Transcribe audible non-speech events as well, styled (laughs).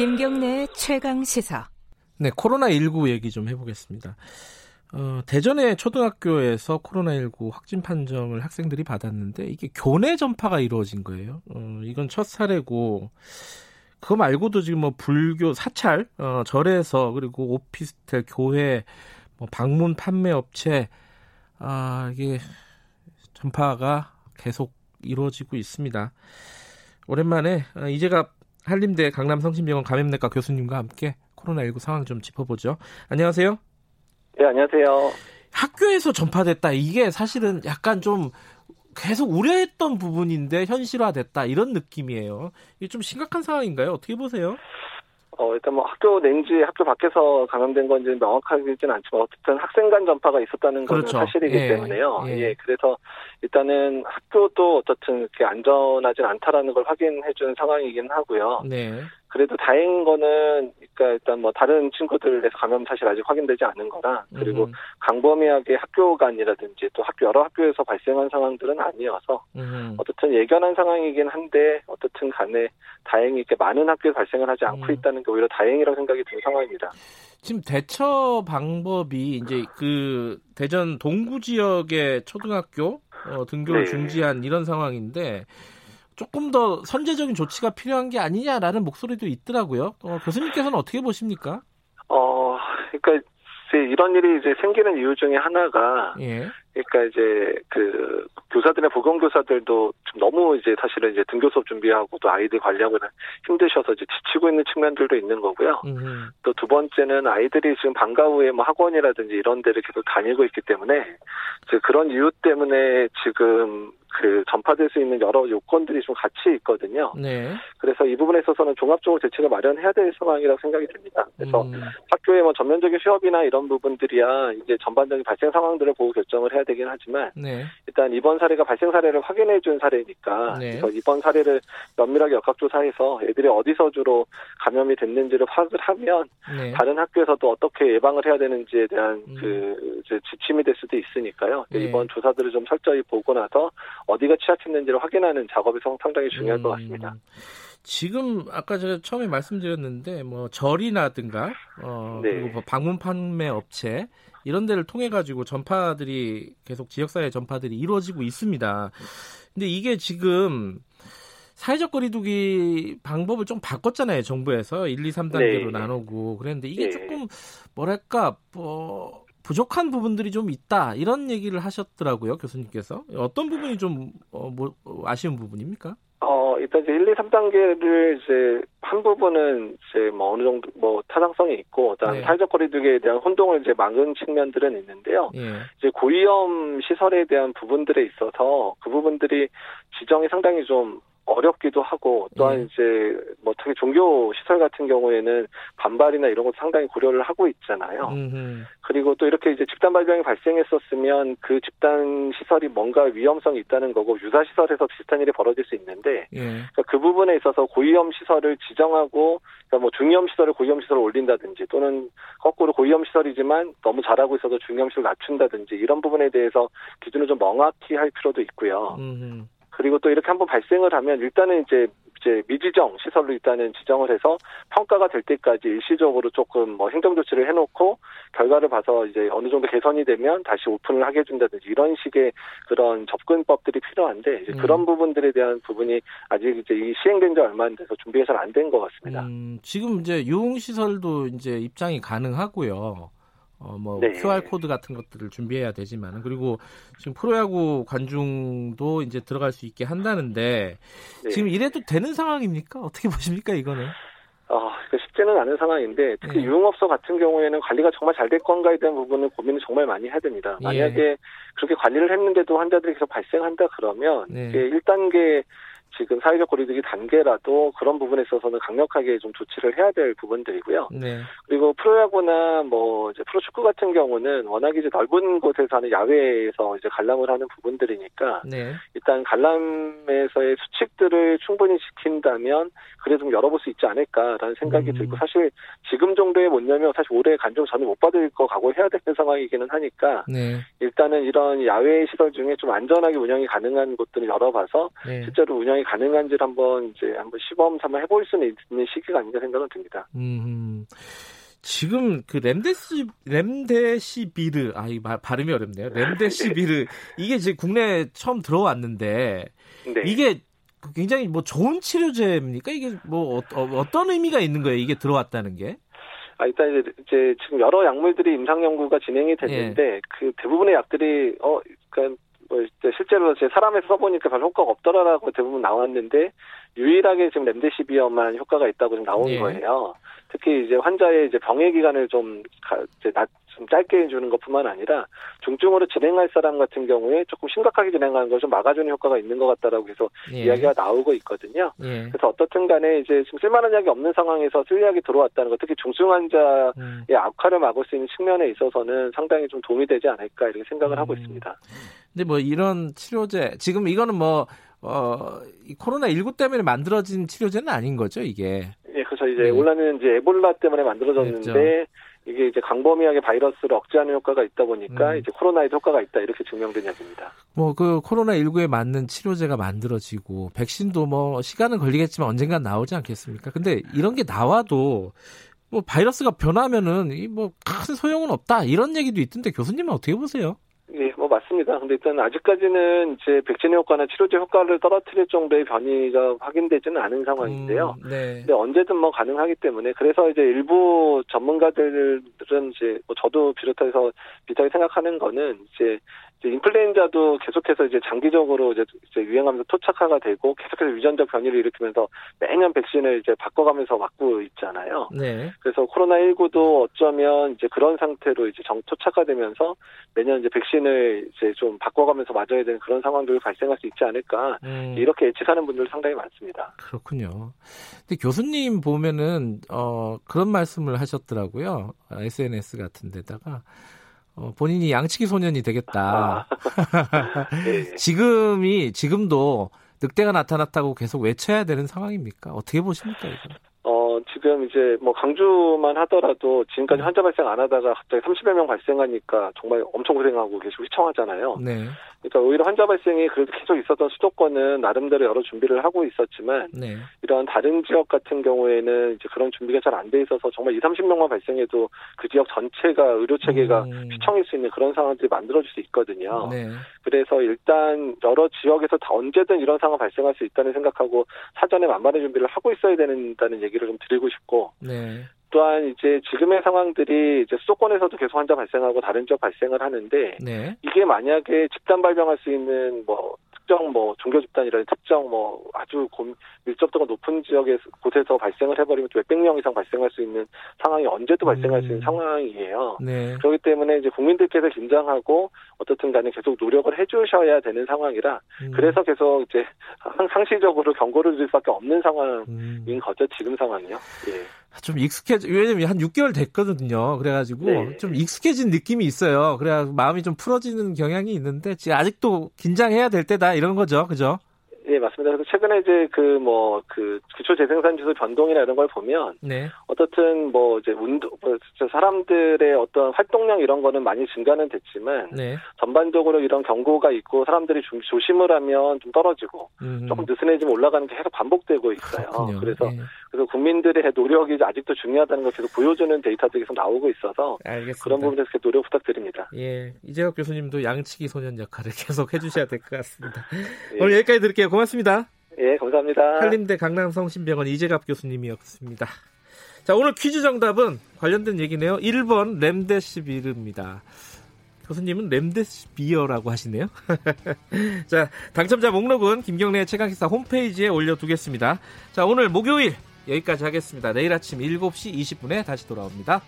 김경래 최강 시사. 네, 코로나19 얘기 좀 해보겠습니다. 어, 대전의 초등학교에서 코로나19 확진 판정을 학생들이 받았는데 이게 교내 전파가 이루어진 거예요. 어, 이건 첫 사례고 그거 말고도 지금 뭐 불교 사찰, 어, 절에서 그리고 오피스텔, 교회, 뭐 방문 판매 업체 아, 이게 전파가 계속 이루어지고 있습니다. 오랜만에 어, 이제가 한림대 강남성심병원 감염내과 교수님과 함께 코로나19 상황 좀 짚어보죠. 안녕하세요. 네, 안녕하세요. 학교에서 전파됐다. 이게 사실은 약간 좀 계속 우려했던 부분인데 현실화됐다. 이런 느낌이에요. 이게 좀 심각한 상황인가요? 어떻게 보세요? 어, 일단 뭐 학교 내인지 학교 밖에서 감염된 건지 명확하지는 않지만 어쨌든 학생 간 전파가 있었다는 건 그렇죠. 사실이기 예, 때문에요. 예. 예. 그래서 일단은 학교도 어떻든 이렇게 안전하진 않다라는 걸 확인해 준 상황이긴 하고요. 네. 그래도 다행인 거는 그러니까 일단 뭐 다른 친구들에서 감염 사실 아직 확인되지 않은 거라 그리고 음. 강범위하게 학교 간이라든지 또 학교 여러 학교에서 발생한 상황들은 아니어서 음. 어떻든 예견한 상황이긴 한데 어떻든 간에 다행히 이렇게 많은 학교에 발생을 하지 않고 음. 있다는 게 오히려 다행이라고 생각이 드는 상황입니다. 지금 대처 방법이 이제 그 대전 동구 지역의 초등학교 어, 등교를 네. 중지한 이런 상황인데 조금 더 선제적인 조치가 필요한 게 아니냐라는 목소리도 있더라고요. 어, 교수님께서는 어떻게 보십니까? 어, 그러니까 이런 일이 이제 생기는 이유 중에 하나가, 예. 그러니까 이제 그 교사들의 보건 교사들도 좀 너무 이제 사실은 이제 등교 수업 준비하고 또 아이들 관리하고는 힘드셔서 이제 지치고 있는 측면들도 있는 거고요. 또두 번째는 아이들이 지금 방과 후에 뭐 학원이라든지 이런 데를 계속 다니고 있기 때문에 이제 그런 이유 때문에 지금 그 전파될 수 있는 여러 요건들이 좀 같이 있거든요. 네. 그래서 이 부분에 있어서는 종합적으로 대책을 마련해야 될 상황이라고 생각이 듭니다. 그래서 음. 학교의 뭐 전면적인 휴업이나 이런 부분들이야 이제 전반적인 발생 상황들을 보고 결정을 해야 되긴 하지만 네. 일단 이번 사례가 발생 사례를 확인해 준 사례니까 네. 그래서 이번 사례를 면밀하게 역학조사해서 애들이 어디서 주로 감염이 됐는지를 파악을 하면 네. 다른 학교에서도 어떻게 예방을 해야 되는지에 대한 음. 그 지침이 될 수도 있으니까요. 네. 이번 조사들을 좀 철저히 보고 나서 어디가 취약했는지를 확인하는 작업이 상당히 중요할 음, 것 같습니다. 지금 아까 제가 처음에 말씀드렸는데 뭐 절이라든가 어 네. 그리고 뭐 방문 판매 업체 이런 데를 통해 가지고 전파들이 계속 지역사회 전파들이 이루어지고 있습니다. 근데 이게 지금 사회적 거리두기 방법을 좀 바꿨잖아요, 정부에서 1, 2, 3단계로 네. 나누고 그랬는데 이게 네. 조금 뭐랄까 뭐 부족한 부분들이 좀 있다 이런 얘기를 하셨더라고요 교수님께서 어떤 부분이 좀 어, 뭐, 아쉬운 부분입니까? 어 일단 이제 1, 2, 3단계를 이제 한 부분은 이제 뭐 어느 정도 뭐 타당성이 있고 그다음 네. 사회적 거리두기에 대한 혼동을 이제 막은 측면들은 있는데요. 예. 이제 고위험 시설에 대한 부분들에 있어서 그 부분들이 지정이 상당히 좀 어렵기도 하고 또한 예. 이제 뭐 특히 종교 시설 같은 경우에는 반발이나 이런 것도 상당히 고려를 하고 있잖아요. 음흠. 그리고 또 이렇게 이제 집단 발병이 발생했었으면 그 집단 시설이 뭔가 위험성이 있다는 거고 유사 시설에서 비슷한 일이 벌어질 수 있는데 예. 그러니까 그 부분에 있어서 고위험 시설을 지정하고 그러니까 뭐 중위험 시설을 고위험 시설을 올린다든지 또는 거꾸로 고위험 시설이지만 너무 잘하고 있어도 중위험 시설 낮춘다든지 이런 부분에 대해서 기준을 좀 명확히 할 필요도 있고요. 음흠. 그리고 또 이렇게 한번 발생을 하면 일단은 이제 이제 미지정 시설로 일단은 지정을 해서 평가가 될 때까지 일시적으로 조금 뭐 행정 조치를 해놓고 결과를 봐서 이제 어느 정도 개선이 되면 다시 오픈을 하게 해준다든지 이런 식의 그런 접근법들이 필요한데 이제 음. 그런 부분들에 대한 부분이 아직 이제 이 시행된 지 얼마 안 돼서 잘안된 것 같습니다. 음, 지금 이제 유흥 시설도 이제 입장이 가능하고요. 어, 뭐 네. QR 코드 같은 것들을 준비해야 되지만 그리고 지금 프로야구 관중도 이제 들어갈 수 있게 한다는데 네. 지금 이래도 되는 상황입니까? 어떻게 보십니까 이거는? 어, 쉽지는 않은 상황인데 특히 네. 유흥업소 같은 경우에는 관리가 정말 잘 될 건가에 대한 부분은 고민을 정말 많이 해야 됩니다. 예. 만약에 예. 그렇게 관리를 했는데도 환자들이 계속 발생한다 그러면 네. 1단계 지금 사회적 거리두기 단계라도 그런 부분에 있어서는 강력하게 좀 조치를 해야 될 부분들이고요. 네. 그리고 프로야구나 뭐 이제 프로축구 같은 경우는 워낙 이제 넓은 곳에서 하는 야외에서 이제 관람을 하는 부분들이니까 네. 일단 관람에서의 수칙들을 충분히 지킨다면 그래도 좀 열어볼 수 있지 않을까라는 생각이 음. 들고 사실 지금 정도의 못 열면 사실 올해 간종 저는 못 받을 거 각오해야 되는 상황이기는 하니까 네. 일단은 이런 야외 시설 중에 좀 안전하게 운영이 가능한 곳들을 열어봐서 네. 실제로 운영이 적용이 가능한지를 한번 이제 한번 시범 삼아 해볼 수는 있는 시기가 아닌가 생각은 듭니다. 음. 지금 그 렘데시 렘데시비르 아이 발음이 어렵네요. (laughs) 렘데시비르 이게 지금 국내에 처음 들어왔는데 네. 이게 굉장히 뭐 좋은 치료제입니까? 이게 뭐 어, 어떤 의미가 있는 거예요? 이게 들어왔다는 게? 아, 일단 이제, 이제 지금 여러 약물들이 임상 연구가 진행이 됐는데 예. 그 대부분의 약들이 어 그러니까 뭐 실제로 제 사람에서 써보니까 별 효과가 없더라라고 대부분 나왔는데 유일하게 지금 렘데시비어만 효과가 있다고 좀 나온 예. 거예요. 특히 이제 환자의 이제 병의 기간을 좀 이제 낮, 좀 짧게 해주는 것뿐만 아니라 중증으로 진행할 사람 같은 경우에 조금 심각하게 진행하는 걸 좀 막아주는 효과가 있는 것 같다라고 해서 예. 이야기가 나오고 있거든요. 예. 그래서 어떻든 간에 이제 지금 쓸만한 약이 없는 상황에서 쓸약이 들어왔다는 것, 특히 중증 환자의 음. 악화를 막을 수 있는 측면에 있어서는 상당히 좀 도움이 되지 않을까 이렇게 생각을 음. 하고 있습니다. 근데 뭐 이런 치료제 지금 이거는 뭐 어, 이 코로나19 때문에 만들어진 치료제는 아닌 거죠, 이게. 예, 그래서 이제 네. 원래는 이제 에볼라 때문에 만들어졌는데 그렇죠. 이게 이제 광범위하게 바이러스를 억제하는 효과가 있다 보니까 음. 이제 코로나에도 효과가 있다 이렇게 증명된 약입니다. 뭐 그 코로나 19에 맞는 치료제가 만들어지고 백신도 뭐 시간은 걸리겠지만 언젠간 나오지 않겠습니까? 근데 이런 게 나와도 뭐 바이러스가 변하면은 이 뭐 큰 소용은 없다 이런 얘기도 있던데 교수님은 어떻게 보세요? 예, 뭐 맞습니다. 근데 일단 아직까지는 이제 백신 효과나 치료제 효과를 떨어뜨릴 정도의 변이가 확인되지는 않은 상황인데요. 음, 네. 근데 언제든 뭐 가능하기 때문에 그래서 이제 일부 전문가들은 이제 뭐 저도 비롯해서 비슷하게 생각하는 거는 이제 이제 인플루엔자도 계속해서 이제 장기적으로 이제, 이제 유행하면서 토착화가 되고 계속해서 유전적 변이를 일으키면서 매년 백신을 이제 바꿔가면서 맞고 있잖아요. 네. 그래서 코로나 19도 어쩌면 이제 그런 상태로 이제 정 토착화되면서 매년 이제 백신을 이제 좀 바꿔가면서 맞아야 되는 그런 상황들이 발생할 수 있지 않을까 음. 이렇게 예측하는 분들 상당히 많습니다. 그렇군요. 근데 교수님 보면은 어 그런 말씀을 하셨더라고요. SNS 같은 데다가 어, 본인이 양치기 소년이 되겠다. 아. 네. (laughs) 지금이 지금도 늑대가 나타났다고 계속 외쳐야 되는 상황입니까? 어떻게 보십니까 이거? 어 지금 이제 뭐 강주만 하더라도 지금까지 음. 환자 발생 안 하다가 갑자기 30여 명 발생하니까 정말 엄청 고생하고 계속 휘청하잖아요. 네. 그러니까 오히려 환자 발생이 그래도 계속 있었던 수도권은 나름대로 여러 준비를 하고 있었지만 네. 이런 다른 지역 같은 경우에는 이제 그런 준비가 잘 안 돼 있어서 정말 2, 30명만 발생해도 그 지역 전체가 의료 체계가 음. 휘청일 수 있는 그런 상황들이 만들어질 수 있거든요. 네. 그래서 일단 여러 지역에서 다 언제든 이런 상황 발생할 수 있다는 생각하고 사전에 만반의 준비를 하고 있어야 된다는 얘기를 좀 드리고 싶고 네. 또한 이제 지금의 상황들이 이제 수도권에서도 계속 환자 발생하고 다른 지역 발생을 하는데 네. 이게 만약에 집단 발병할 수 있는 뭐 특정 뭐 종교 집단이라는 특정 뭐 아주 밀접도가 높은 지역에 곳에서 발생을 해버리면 또 몇백 명 이상 발생할 수 있는 상황이 언제도 발생할 수 있는 음. 상황이에요. 네. 그렇기 때문에 이제 국민들께서 긴장하고 어떻든 간에 계속 노력을 해주셔야 되는 상황이라 음. 그래서 계속 이제 상시적으로 경고를 드릴 수밖에 없는 상황인 음. 거죠 지금 상황이요. 예. 좀 익숙해져 왜냐면 한 6개월 됐거든요. 그래가지고 네. 좀 익숙해진 느낌이 있어요. 그래야 마음이 좀 풀어지는 경향이 있는데 아직도 긴장해야 될 때다 이런 거죠, 그죠? 예, 맞습니다. 그래서 최근에 이제 그 뭐 그 기초 재생산 지수 변동이나 이런 걸 보면 네. 어떻든 뭐 이제 운동 뭐 사람들의 어떤 활동량 이런 거는 많이 증가는 됐지만 네. 전반적으로 이런 경고가 있고 사람들이 좀 조심을 하면 좀 떨어지고 음흠. 조금 느슨해지면 올라가는 게 계속 반복되고 있어요. 그렇군요. 그래서 네. 그래서 국민들의 노력이 아직도 중요하다는 걸 계속 보여주는 데이터들이 계속 나오고 있어서 알겠습니다. 그런 부분에서 노력 부탁드립니다. 예, 이재혁 교수님도 양치기 소년 역할을 (laughs) 계속 해주셔야 될 것 같습니다. 예. 오늘 여기까지 드릴게요. 고맙습니다. 예, 감사합니다. 한림대 강남성심병원 이재갑 교수님이었습니다. 자, 오늘 퀴즈 정답은 관련된 얘기네요. 1번 렘데시비르입니다. 교수님은 렘데시비어라고 하시네요. (laughs) 자, 당첨자 목록은 김경래의 최강기사 홈페이지에 올려두겠습니다. 자, 오늘 목요일 여기까지 하겠습니다. 내일 아침 7시 20분에 다시 돌아옵니다.